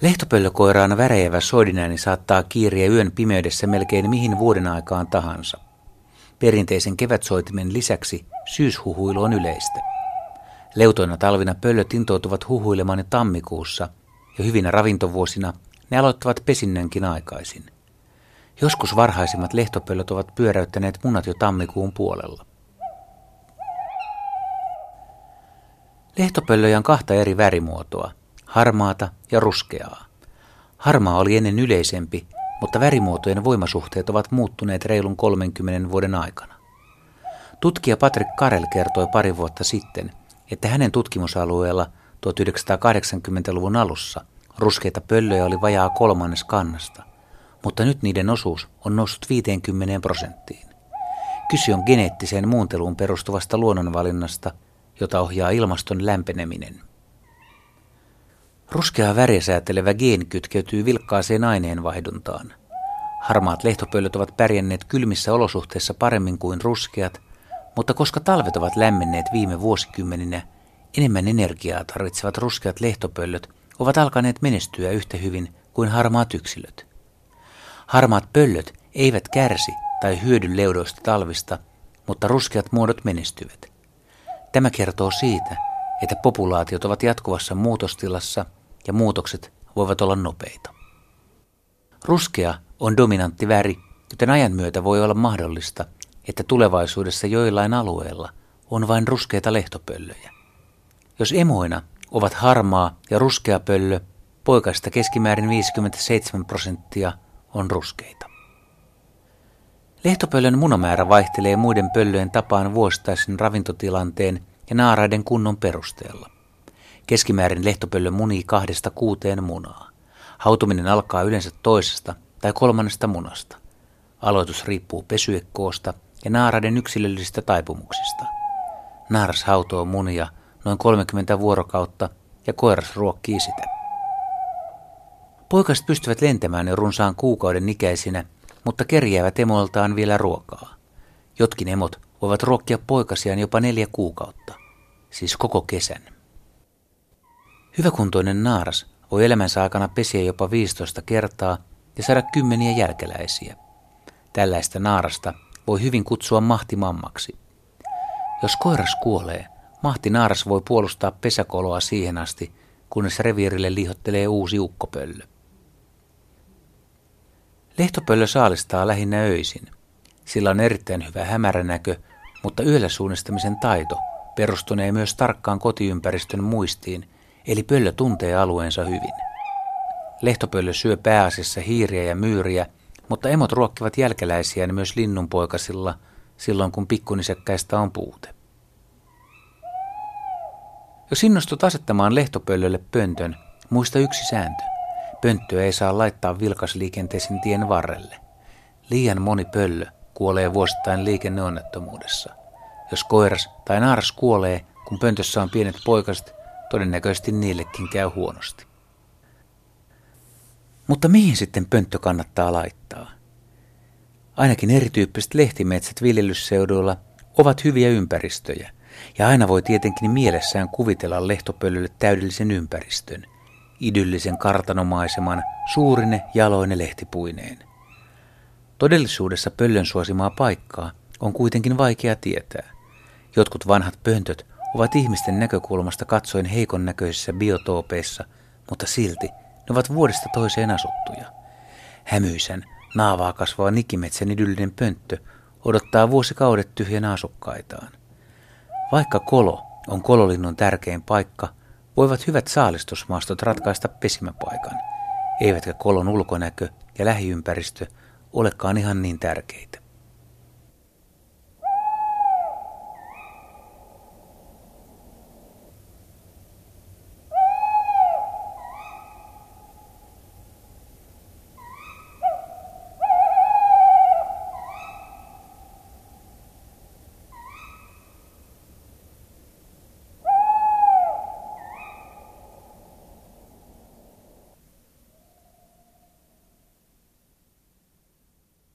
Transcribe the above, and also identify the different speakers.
Speaker 1: Lehtopöllökoiraan värejävä soidinääni saattaa kiiriä yön pimeydessä melkein mihin vuoden aikaan tahansa. Perinteisen kevätsoitimen lisäksi syyshuhuilu on yleistä. Leutoina talvina pöllöt intoutuvat huhuilemaan tammikuussa ja hyvinä ravintovuosina ne aloittavat pesinnönkin aikaisin. Joskus varhaisimmat lehtopöllöt ovat pyöräyttäneet munat jo tammikuun puolella. Lehtopöllöjä on kahta eri värimuotoa, harmaata ja ruskeaa. Harmaa oli ennen yleisempi, mutta värimuotojen voimasuhteet ovat muuttuneet reilun 30 vuoden aikana. Tutkija Patrick Karel kertoi pari vuotta sitten, että hänen tutkimusalueella 1980-luvun alussa ruskeita pöllöjä oli vajaa kolmannes kannasta, mutta nyt niiden osuus on noussut 50 prosenttiin. Kyse on geneettiseen muunteluun perustuvasta luonnonvalinnasta, jota ohjaa ilmaston lämpeneminen. Ruskea väriä säätelevä geeni kytkeytyy vilkkaaseen aineenvaihduntaan. Harmaat lehtopöllöt ovat pärjänneet kylmissä olosuhteissa paremmin kuin ruskeat, mutta koska talvet ovat lämmenneet viime vuosikymmeninä, enemmän energiaa tarvitsevat ruskeat lehtopöllöt ovat alkaneet menestyä yhtä hyvin kuin harmaat yksilöt. Harmaat pöllöt eivät kärsi tai hyödy leudoista talvista, mutta ruskeat muodot menestyvät. Tämä kertoo siitä, että populaatiot ovat jatkuvassa muutostilassa ja muutokset voivat olla nopeita. Ruskea on dominantti väri, joten ajan myötä voi olla mahdollista, että tulevaisuudessa joillain alueilla on vain ruskeita lehtopöllöjä. Jos emoina ovat harmaa ja ruskea pöllö, poikasta keskimäärin 57 prosenttia on ruskeita. Lehtopöllön munamäärä vaihtelee muiden pöllöjen tapaan vuosittaisen ravintotilanteen ja naaraiden kunnon perusteella. Keskimäärin lehtopöllö munii kahdesta kuuteen munaa. Hautuminen alkaa yleensä toisesta tai kolmannesta munasta. Aloitus riippuu pesyekkoosta ja naaraiden yksilöllisistä taipumuksista. Naaras hautoo munia noin 30 vuorokautta ja koiras ruokkii sitä. Poikaset pystyvät lentämään jo runsaan kuukauden ikäisinä, mutta kerjäävät emoltaan vielä ruokaa. Jotkin emot voivat ruokkia poikasiaan jopa neljä kuukautta, siis koko kesän. Hyväkuntoinen naaras voi elämänsä aikana pesiä jopa 15 kertaa ja saada kymmeniä jälkeläisiä. Tällaista naarasta voi hyvin kutsua mahtimammaksi. Jos koiras kuolee, mahti naaras voi puolustaa pesäkoloa siihen asti, kunnes reviirille liihottelee uusi ukkopöllö. Lehtopöllö saalistaa lähinnä öisin. Sillä on erittäin hyvä hämäränäkö, mutta yöllä suunnistamisen taito perustunee myös tarkkaan kotiympäristön muistiin, eli pöllö tuntee alueensa hyvin. Lehtopöllö syö pääasiassa hiiriä ja myyriä, mutta emot ruokkivat jälkeläisiään myös linnunpoikasilla silloin, kun pikkunisekkäistä on puute. Jos innostut asettamaan lehtopöllölle pöntön, muista yksi sääntö. Pönttöä ei saa laittaa vilkasliikenteisen tien varrelle. Liian moni pöllö kuolee vuosittain liikenneonnettomuudessa. Jos koiras tai naaras kuolee, kun pöntössä on pienet poikaset, todennäköisesti niillekin käy huonosti. Mutta mihin sitten pönttö kannattaa laittaa? Ainakin erityyppiset lehtimetsät viljelysseuduilla ovat hyviä ympäristöjä, ja aina voi tietenkin mielessään kuvitella lehtopöllölle täydellisen ympäristön, idyllisen kartanomaiseman, suurine jaloine lehtipuineen. Todellisuudessa pöllön suosimaa paikkaa on kuitenkin vaikea tietää. Jotkut vanhat pöntöt ovat ihmisten näkökulmasta katsoen heikon näköisissä biotoopeissa, mutta silti ne ovat vuodesta toiseen asuttuja. Hämyisen, naavaa kasvava nikimetsän idyllinen pönttö odottaa vuosikaudet tyhjänä asukkaitaan. Vaikka kolo on kololinnun tärkein paikka, voivat hyvät saalistusmaastot ratkaista pesimäpaikan, eivätkä kolon ulkonäkö ja lähiympäristö olekaan ihan niin tärkeitä.